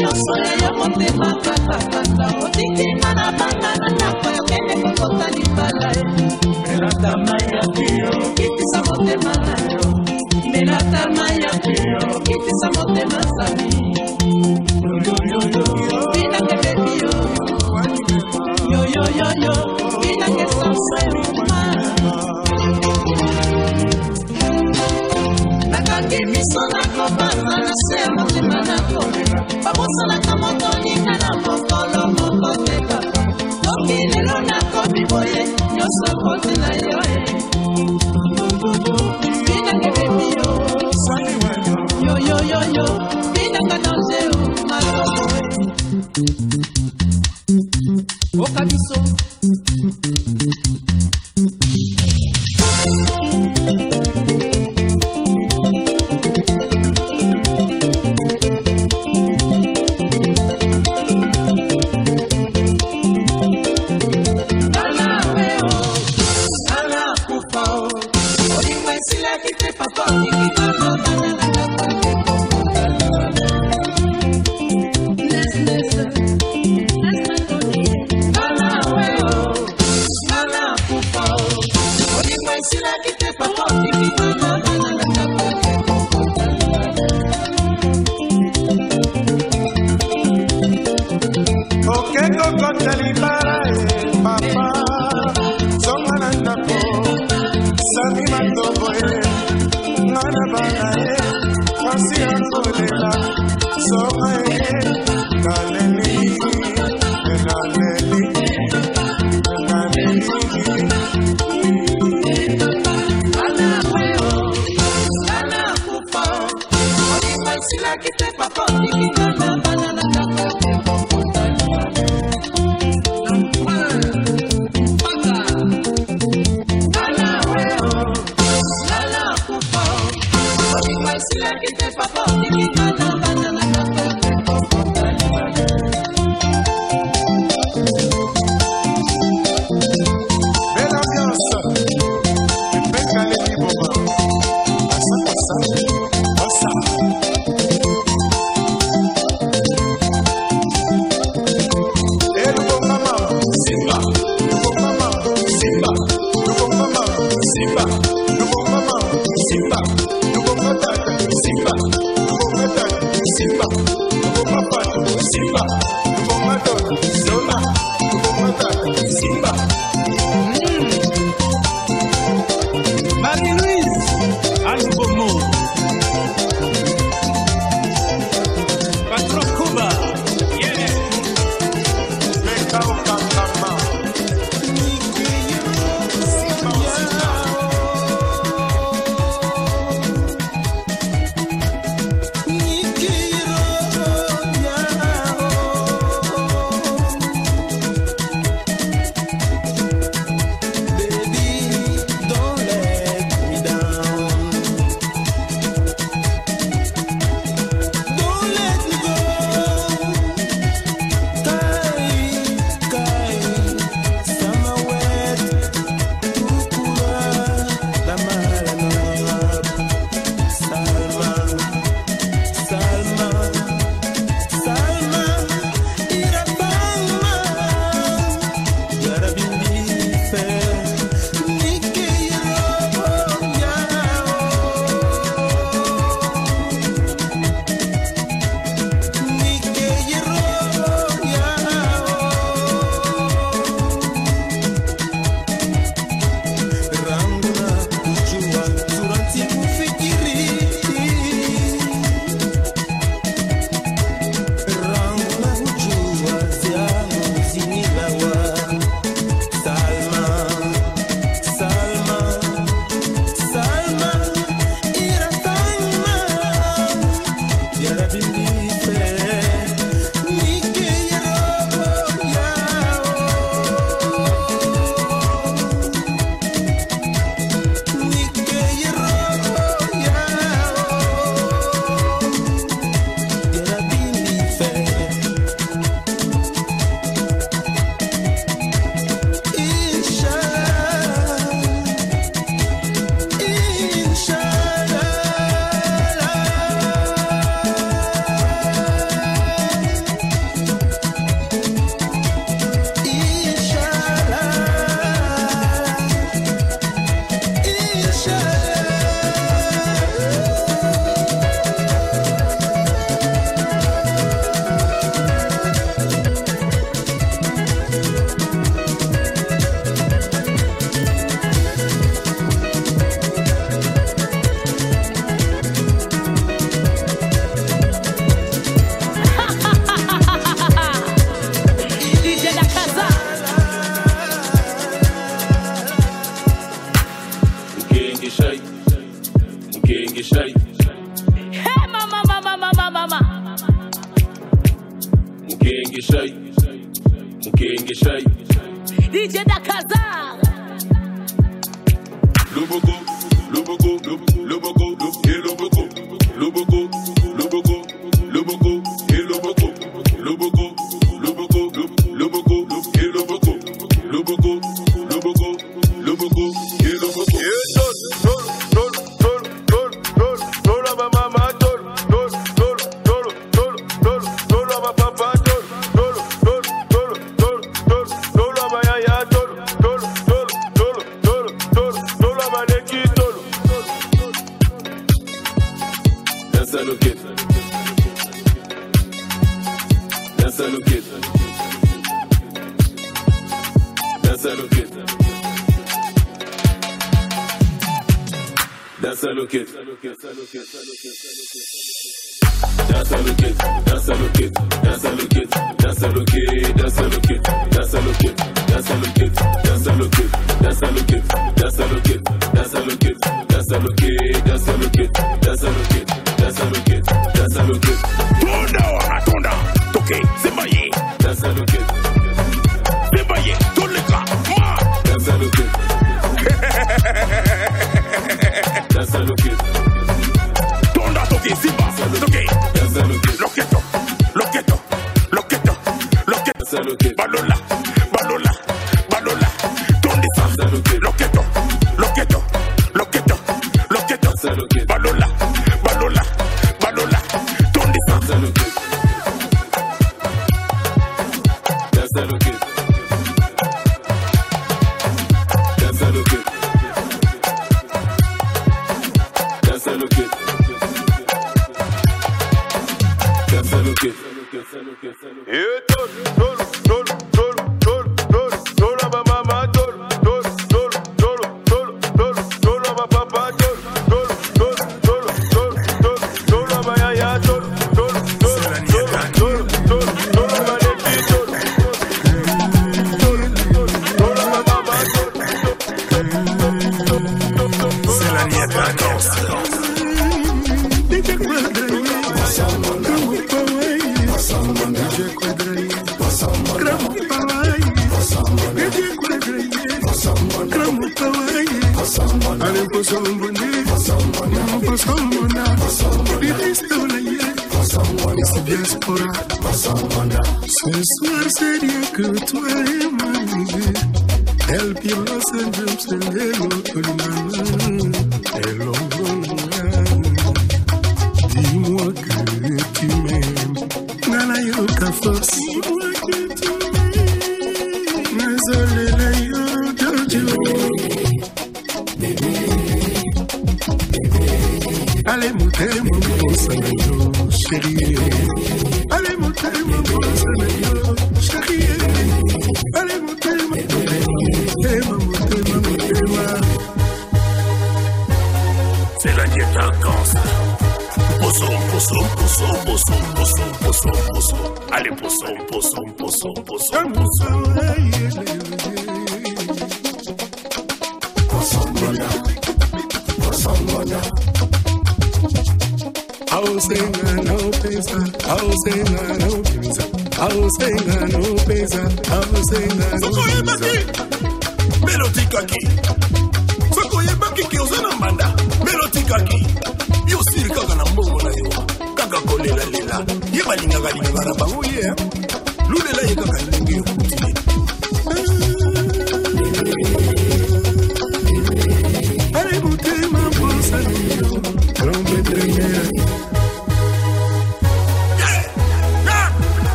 nyonso ya yo motema katakata otikinga na banga motema ya kitisa motema sami binange bebi yo yoyoyoyo binange sanso erutuma nakangi miso na kobanda na se ya motema na kolela babosanaka moto ninga na mokolo moko te papa noki lelo nakomi boye nyonso kotela yo e get shady. Hey, mama, mama, mama, mama. Monkey and get shady. Monkey and get shady. DJ Dakazar. Luboko, Luboko, Luboko, Luboko, Luboko, Luboko.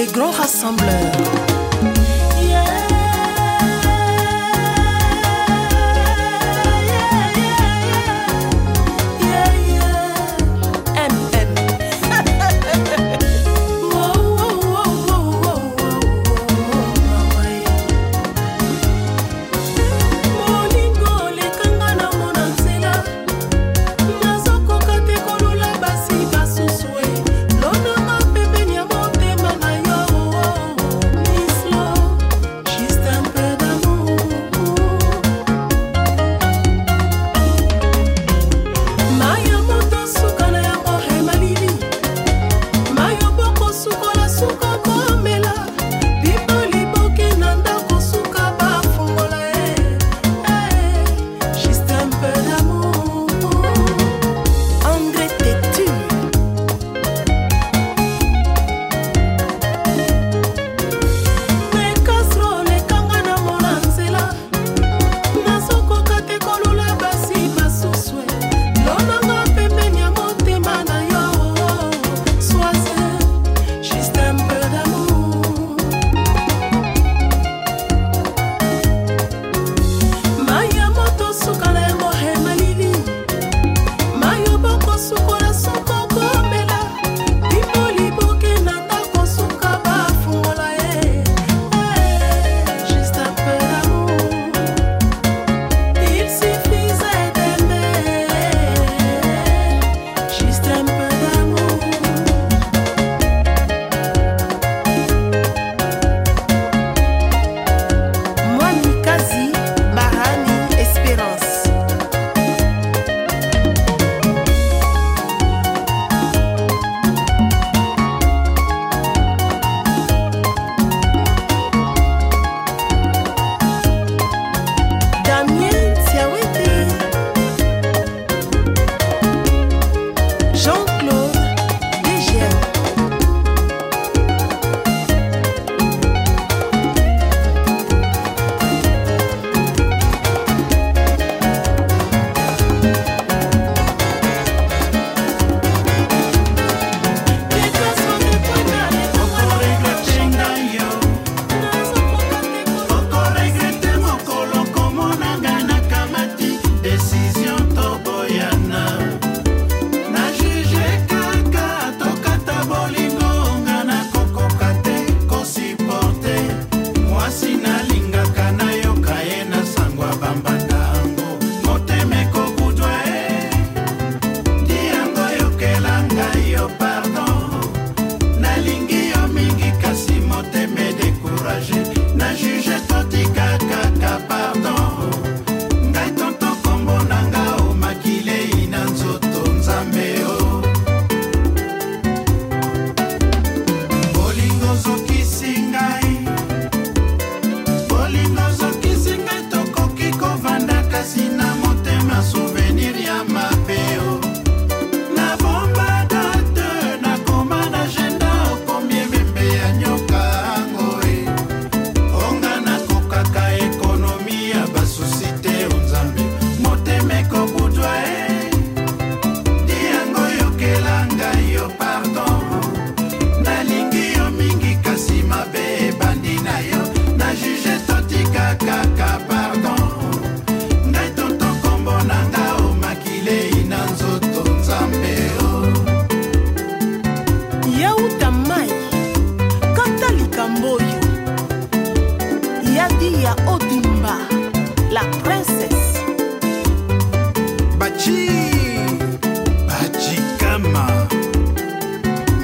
Les grands rassembleurs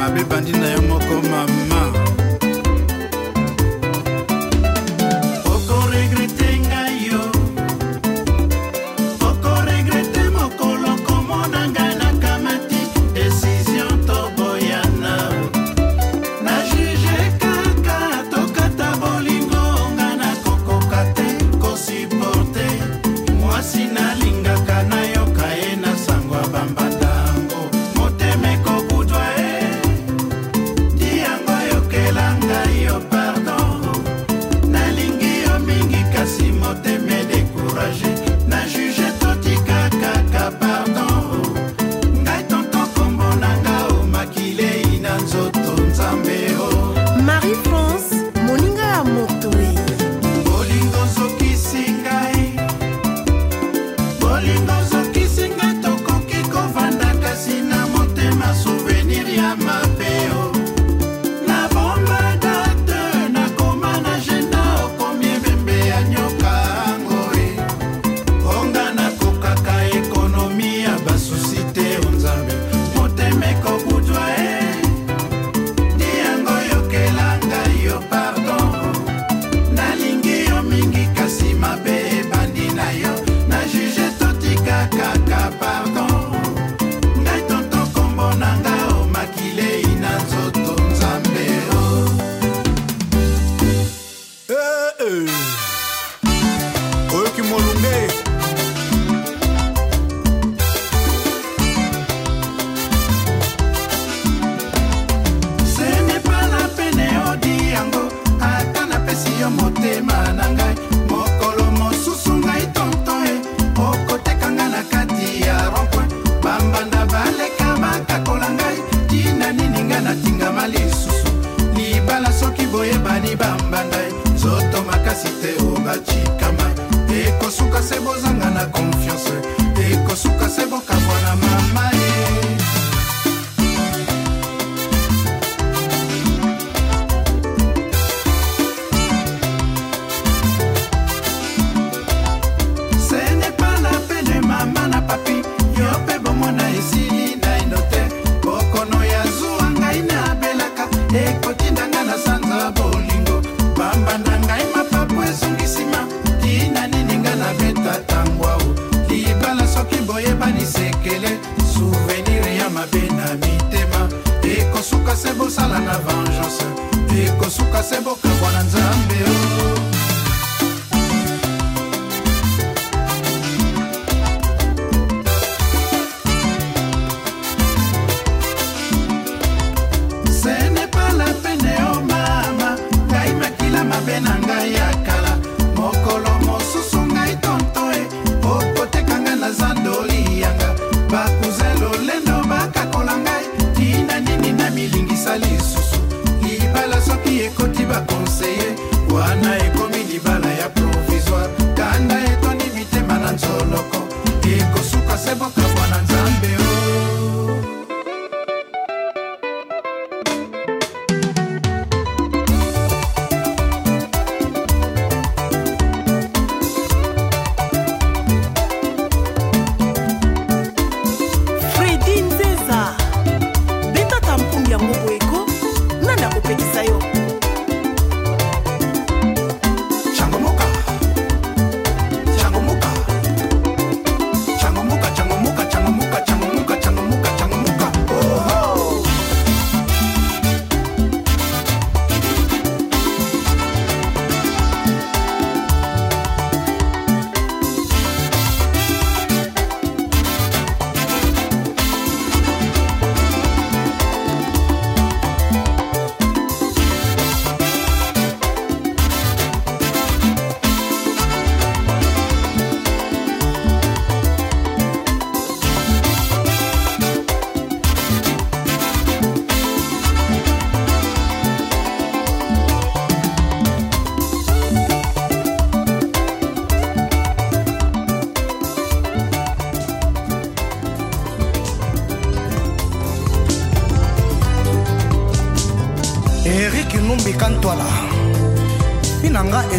mabebandi na yo moko mama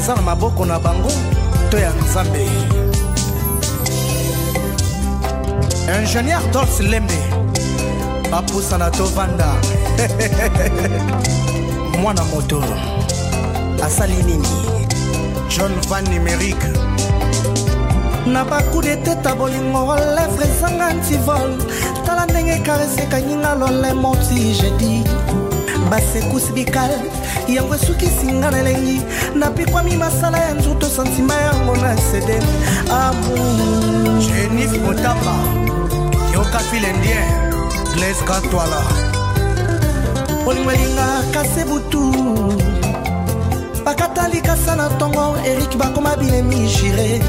eza na maboko na bango to ya nzambe ingénieur dols lembe bapusana tovanda mwana moto asali nini john van numérique na baku deteta bolingo lèvre ezanga ntivol tala ndenge karesekanginga lolemo ti jedi basekusi bikale yango esukisinga na elengi napikwami masala ya nzoto santima yango na sede amour jenif motamba yoka filendien glaise kantwala olingo elinga kase butu bakata likasa na ntongo erik bakoma bilemi jire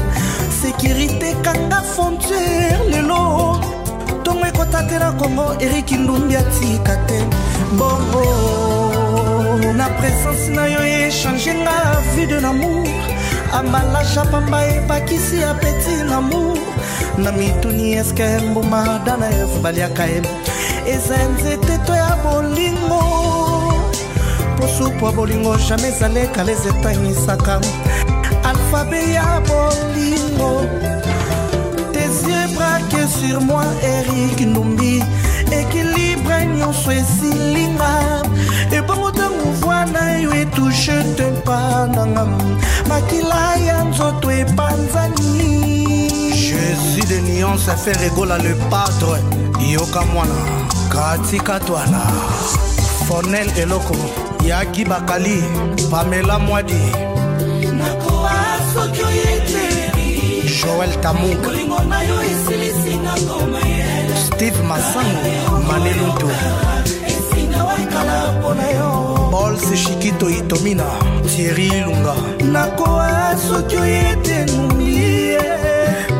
sekirite kanga frontiere lelo ntongo ekota te na kongo eriki ndumbi atika te bongo na presence na yo echange nga vide namour ambalage apamba ebakisi apeti namour na e mituni eske mbuma dana ev baliaka ye eza nzete to ya bolingo posupu ya bolingo jamai ezalekala ezetanisaka alphabe ya bolingo tes yeux braqué sur moi erik ndumbi équilibre nyonso esilinga ebongo na yo etushete mpananga makila ya nzoto epanzani jésus de nions affaire egola le padre yoka mwana katika twala fonel eloko yaki bakali pamela mwadi nakoa soki oyeteli joel tamuka steve masango maneluntu toyitomina tieri lunga nakoa soki oye te nungi ye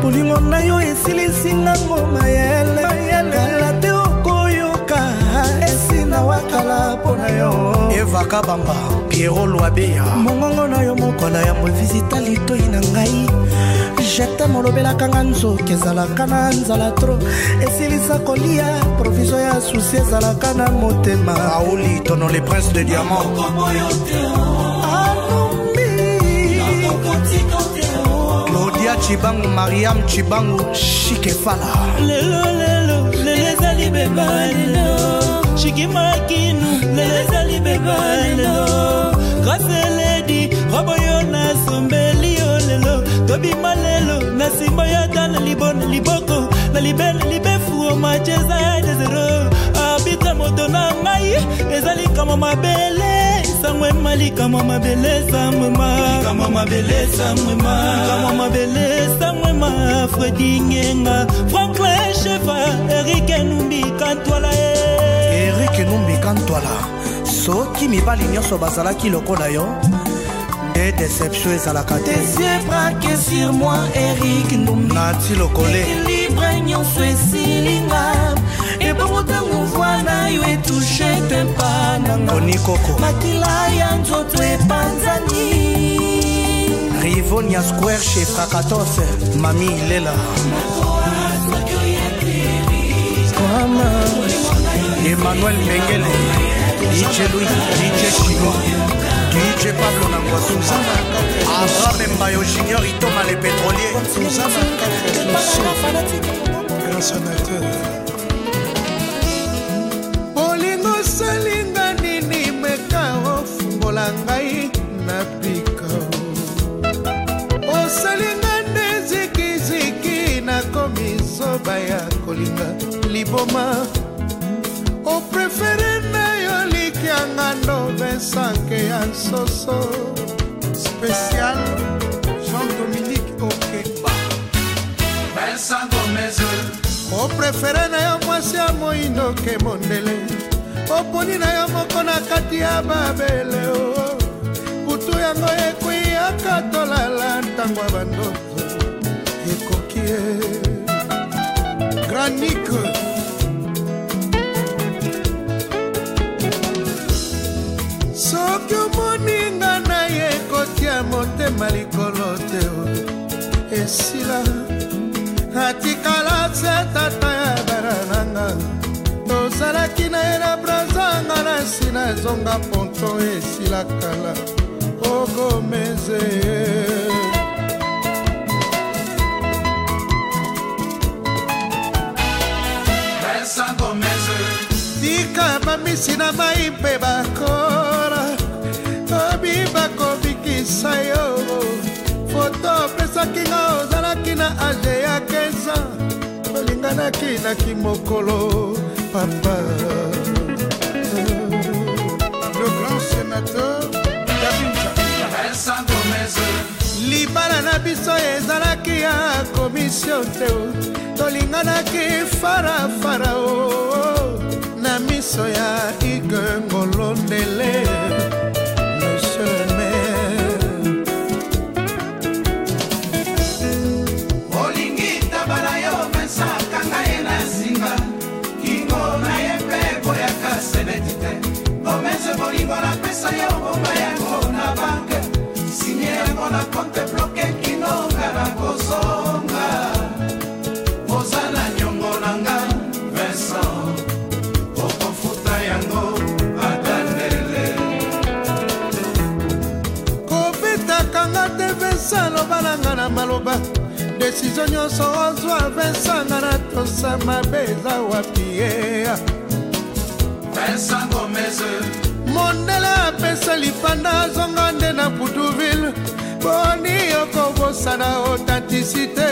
bolingo na yo esilisinga ngoma yelekala te okoyoka esina wakala mpo na yo evaka bamba piero lwabeya mongongo na yo mokola ya movisita litoi na ngai jetem olobelaka nga nzoki ezalaka na nzala tro esilisa kolia proviso ya susi ezalaka na motema aoli tono le prince de diamant lodia cibangu mariam cibangu shikefala lelolelo lelo ezali beba lelo shikimakinu lelo ezali beba lelo graseledi roboyo na tobima lelo na nsima yata na libo na liboko na libe na libefu omache eza ya dezero abita moto na ngai eza likama mabele sango ema likama mabele samwemalikama mabele samwemalikama mabele samwema fredi ngenga franklin chefa erik enumbi kantwala e eh. erik enumbi kantwala soki mibali nyonso bazalaki lokola yo des déceptions à la carte. Tes yeux braqués sur moi, Eric Ndoumbi. Nati Lokole. Équilibre voit esilinga ebongo ntango mvwana yo etushe tempa nanga onikoko makila ya nzoto epanzani rivonia square chez frakatos mami il est ilela emmanuel mengele dj louis dj chinois dj pablo nangwazuza abraham mbayo junior itoma le pétrolier bolingo esalinga nini meka ofungola ngai na pika osalinga nde zikiziki nakomi zoba ya kolinga liboma sanke ya nsoso spécial jean-dominique okemba opréféré na yo mwasi ya moindo ke mondele oponi na yo moko na kati ya babele o oh, kutu oh. yango ekwi yakatolala ntango ya bandoto ekoki e granike soki omoni nga na ye kotia motema likolo te esila atikala se tata ya barananga tozalaki na ye na brazanga na nsina ezonga ponto esila kala ogomeze tika bamisi na mai mpe bakor nakanisa yo foto opesaki nga ozalaki na age ya kesa tolinganaki na kimokolo papa le grand sénateur libala na biso ezalaki ya komisio te tolinganaki farafarao na miso ya igengolondele bolingo napesa yo bonga yango na banke sinie yango na konte bloke kinonga na kozonga oza na nyongo na nga vincent okofuta yango atandele kobetakanga te vincent aloba nanga na maloba desizio nyonso ozwa vincent nga na tosa mabe eza wapi ye vincent Bonne vie pour vous, sala authenticité.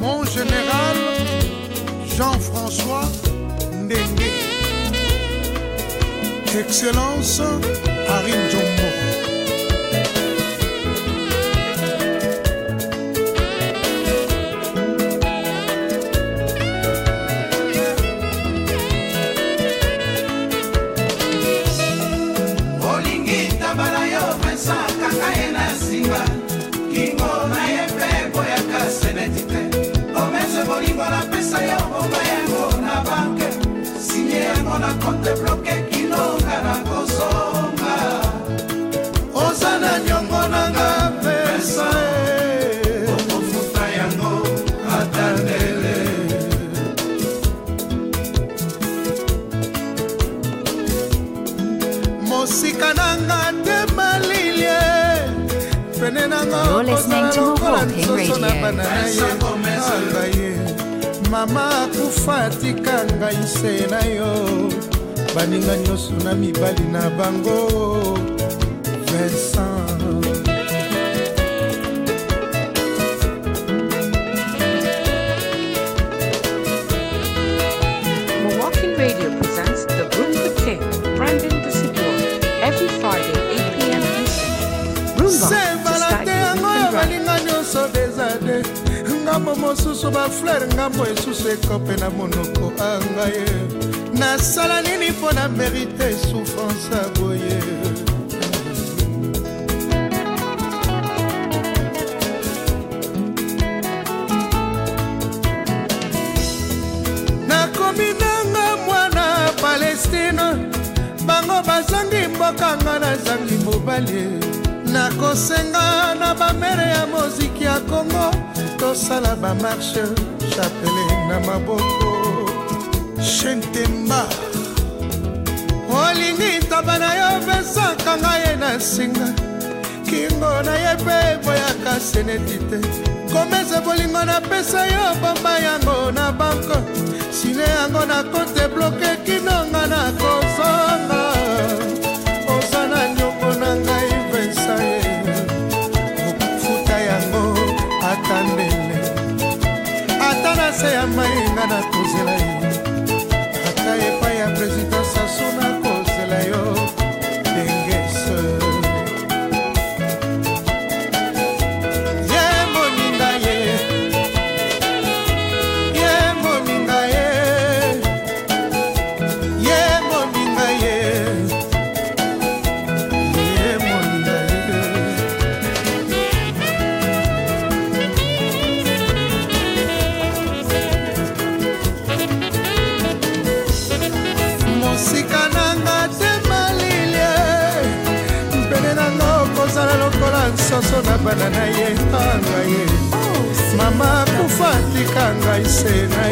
Mon général Jean-François Negui. Excellence, Arimdon. nzoso na banana ye aba ye mama akufa atika ngai nse na yo baninga nyonso na mibali na bango vincent liboso bafleur ngambo esusu ekope na monoko angaye nasala nini mpo na merite souffrance aboye nakomi nanga mwana palestine bango bazangi mboka nga nazangi mobali nakosenga na bamere ya moziki ya kongo tosala bamarshe chapele na maboko shentemba olingi toba na yo pesaka ngai na singa kingo na ye mpe eboyaka seneti te komesa bolingo napesa yo bomba yango na banko sine yango nakote bloke kinonga nakomi vai ser, né?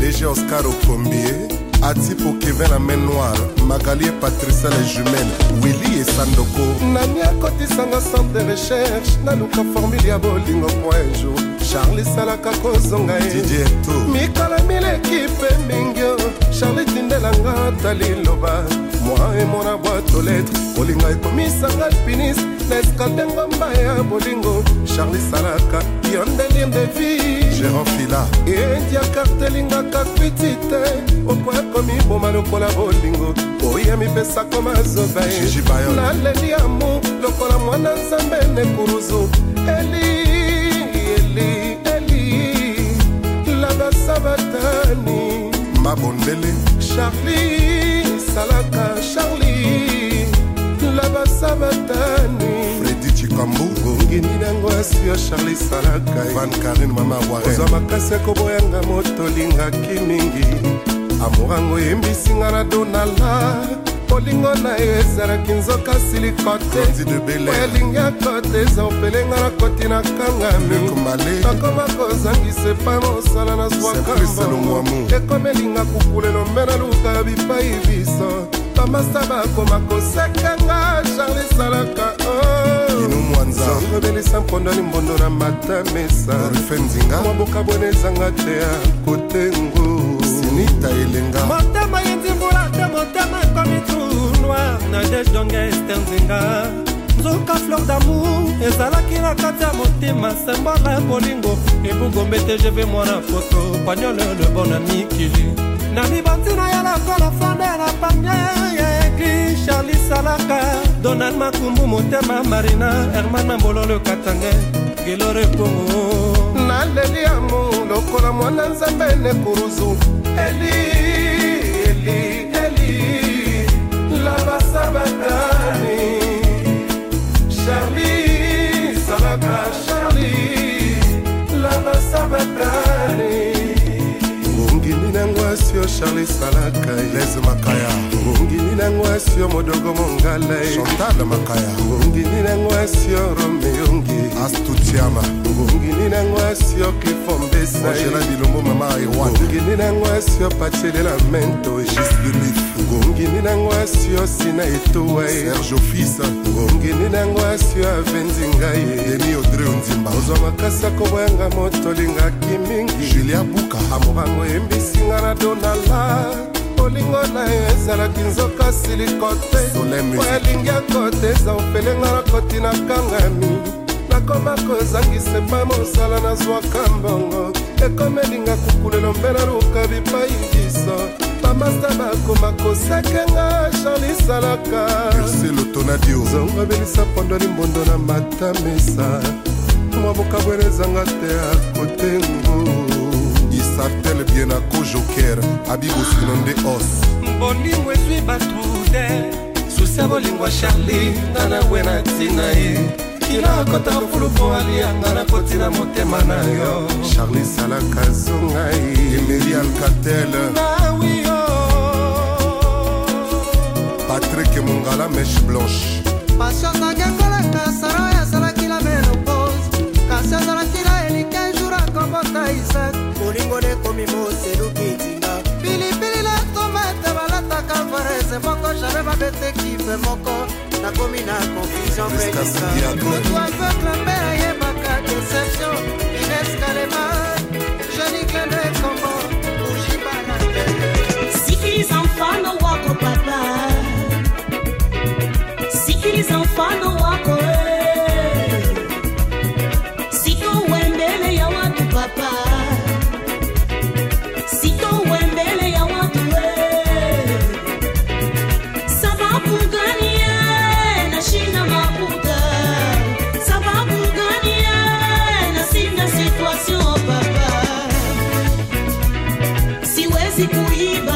DG Oscar Okombier atipo kevin la main noire magali e patricia le jumelle willi esandoko nani akotisanga centre de recherche naluka formule ya bolingo po un jour charli salaka kozonga ye mikala mileki mpe mingio charli tindelanga taliloba mwa emona bwato letre kolinga ekomisanga alpiniste na eskalde ngomba ya bolingo charli salaka yondeliende vigerofila etia eh, kartelingaka kwiti te opo akomiboma lokola bolingo oya mipesako mazoba naleli amu lokola mwana nzambe nekuruzu eli eli eli labasabatani mabondele charli salaka charli labasabatani kambu ongeni nango asi ya charli salaka van karine mama waozwa makasi ya koboyanga motolingaki mingi amorango oyembisinga na donala bolingo na ye ezalaki nzoka siliko teoyalingi akote eza opelenga na koti na kangami nakoma kozangisa epai mosala na zwakambo ekomelinga kupulelo mbe na luka bipai biso bamasa bakoma kosekanga charle esalaka rebelisa oh. mpondani mbondo na matamesa bokabwana ezanga te ya kotengo sinita elenga motema yendi mbula te motema ekomi trou noir na dege dongeste nzinga nzoka fleur damour ezalaki na kati ya motema sembola ya bolingo ebungombe tgv mwana foto pagnole le bonami kili na mibanzi na yo lokola fande na panye ekli charli salaka donald makumbu motema marina herman mambololo okatange gilore pongo naleli yamo lokola mwana nzambe nekuruzu eli eli eli labasabatani charli salaka charli labasabatani ongimi nango asio charles salaka eh. lese makaya ongimi nango asio modogo mongala eh. chantal makaya ongimi nango asio romeongi eh. astutiama ongimi nango asio clifombesa angela bilombo mama ewan ongimi nango asio pacelela mento gis de mif ngongini nango asiosi na etowa serge ofisa ngongini nango asio avendi ngai deni odre ondimba ozwa makasi akoboyanga motolingaki mingi julia buka amorango embisinga na donala bolingo na yo ezalaki nzoka silikote po elingi akote eza opelenga na koti na kangami nakomaka ezangisa epai mosala nazwaka mbongo ekomelinga kukulelo mpe naluka bipai biso bamasta bakoma kosakanga charlisalaka zongo belisa pondo limbondo na matamesa mwa bokabwele ezanga te akotengo isartel bien ako joker abigosino nde os bolingo ezwi batrude susi ya bolingo ya charli nga nangwe na ntina ye kila akota fulu mpo alianga nakotina motema na yo charli salaka zongai emeri alkatel nawiyo patrik mongala meche blanche pasio azakengelaka sara oyo asalaki na menopose kasi azalaki na elike jour akobota isak bolingo nekomi moseluki ntinga pilipili na tomate balataka varese moko jamai babeteki mpe moko nakomi na confusion mpemoto aveugle mpe ayebaka deception ineskalema jenikene kombo ujibana Enfants no wako papa kabisa mfano wako we. Sitowe mbele ya watu kuiba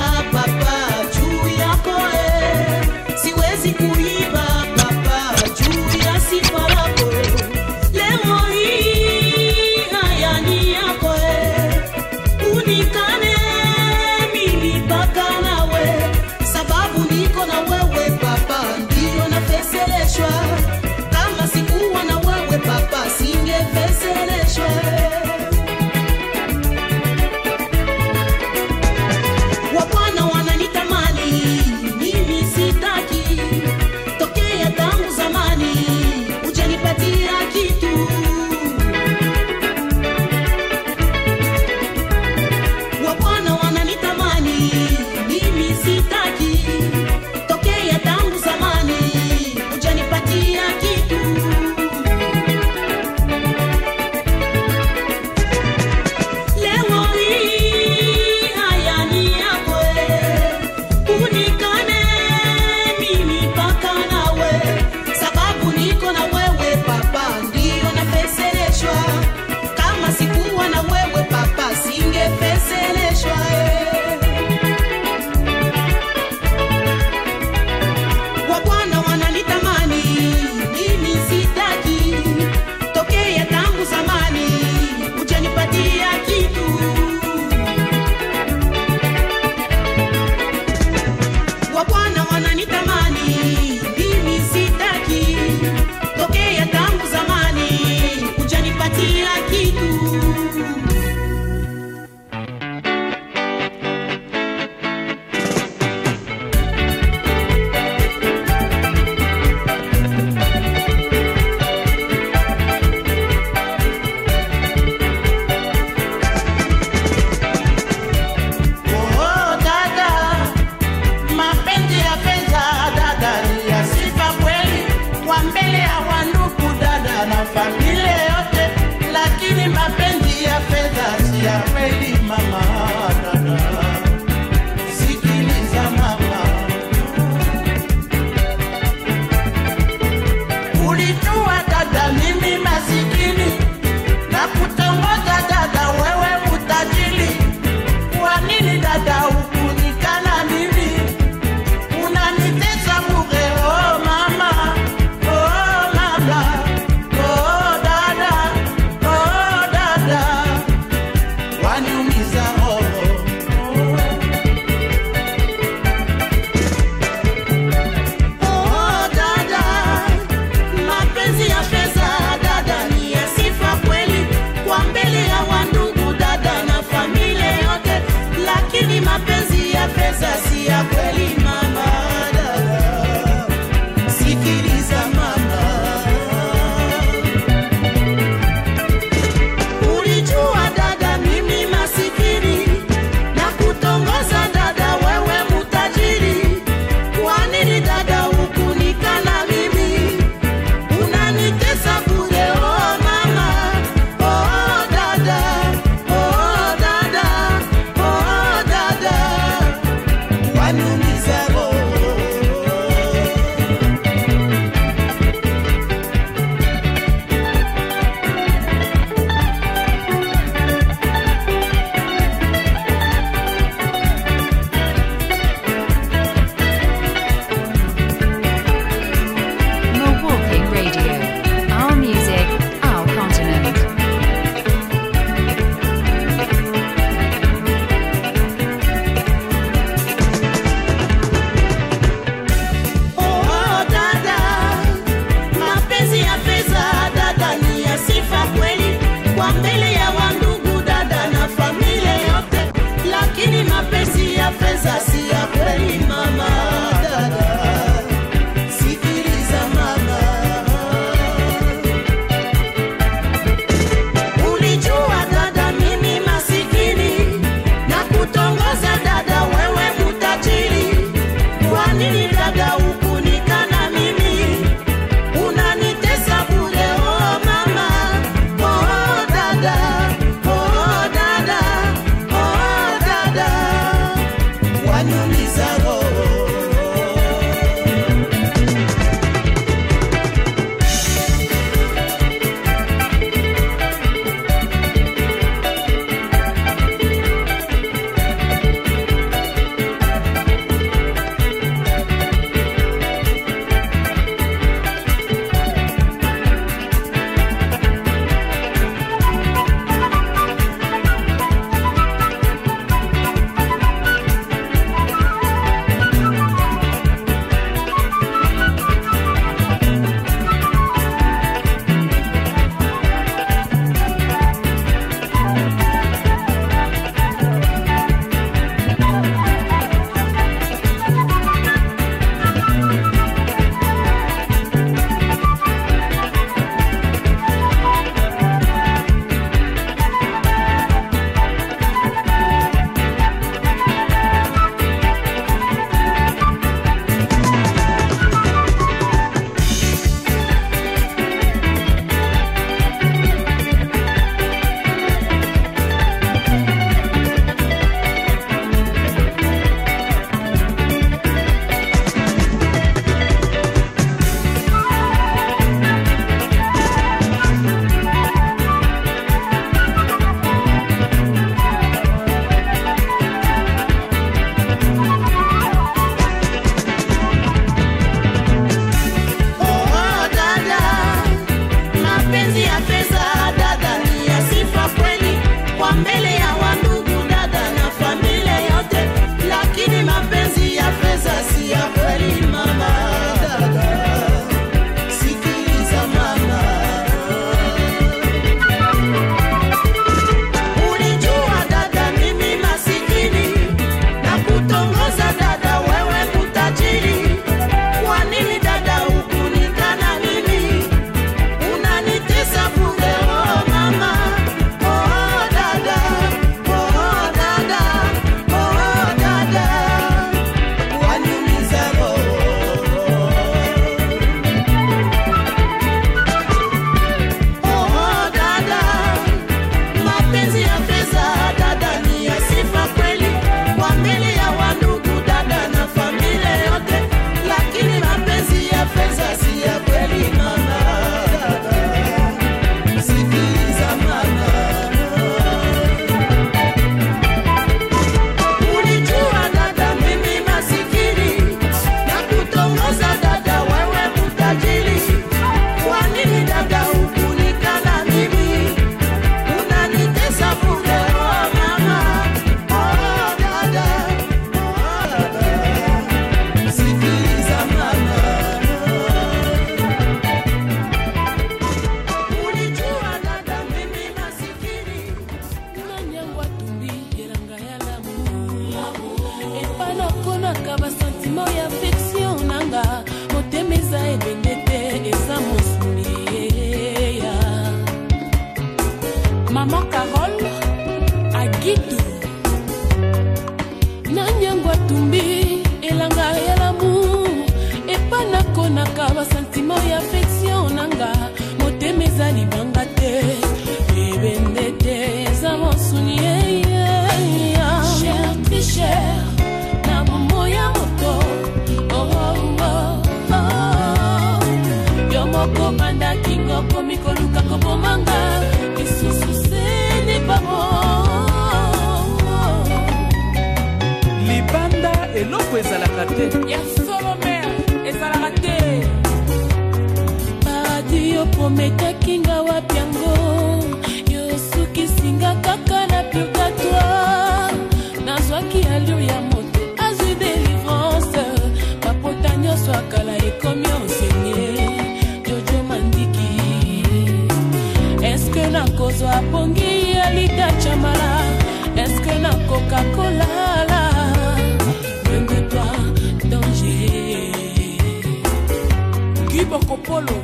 polo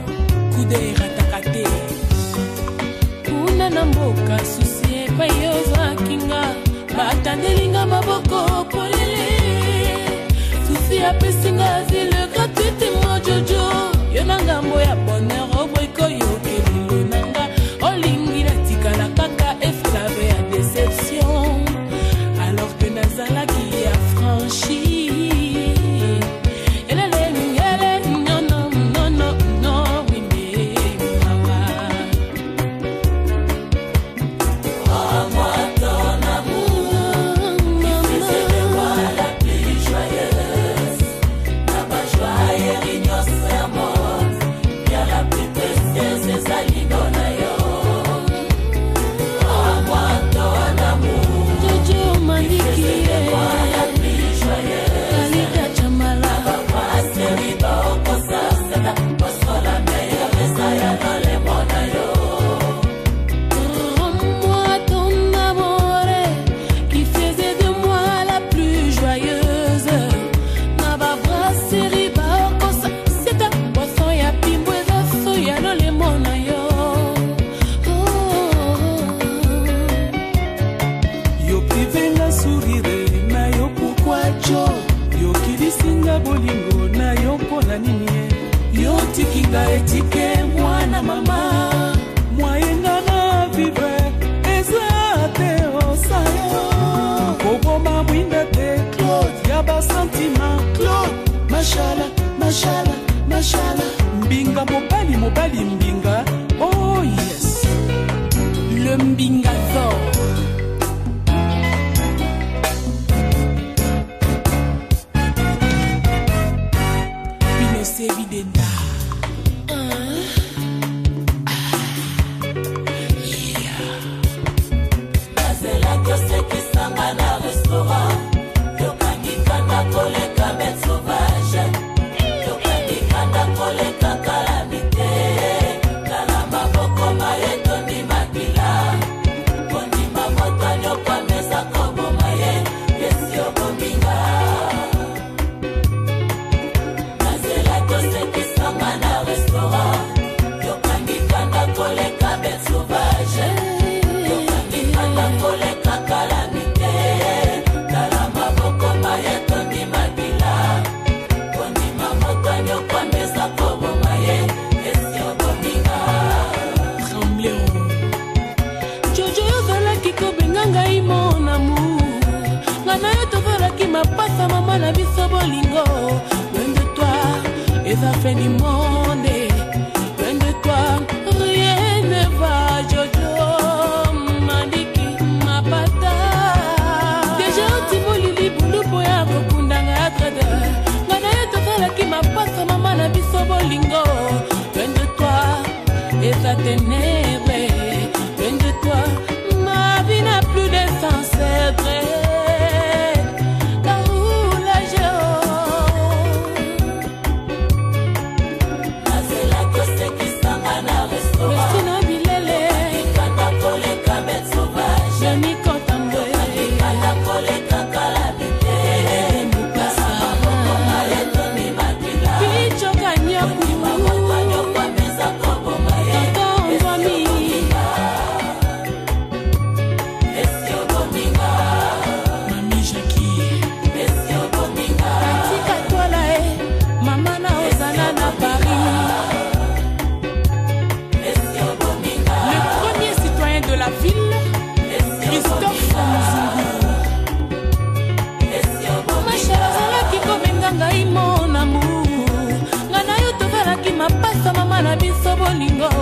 kude erataka te kuna na mboka susu na biso bolingo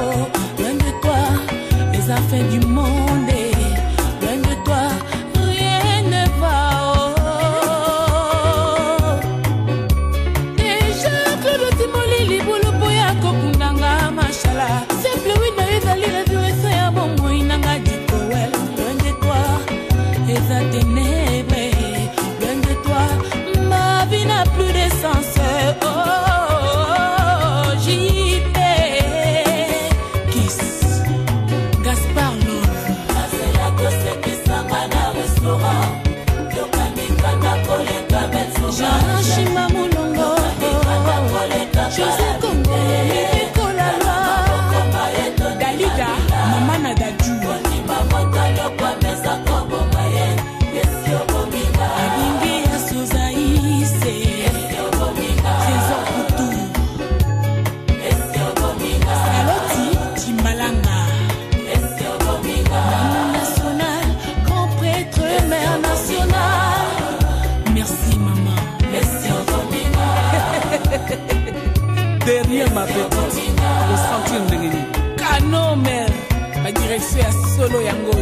solo yango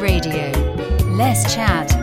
Radio. Less chat,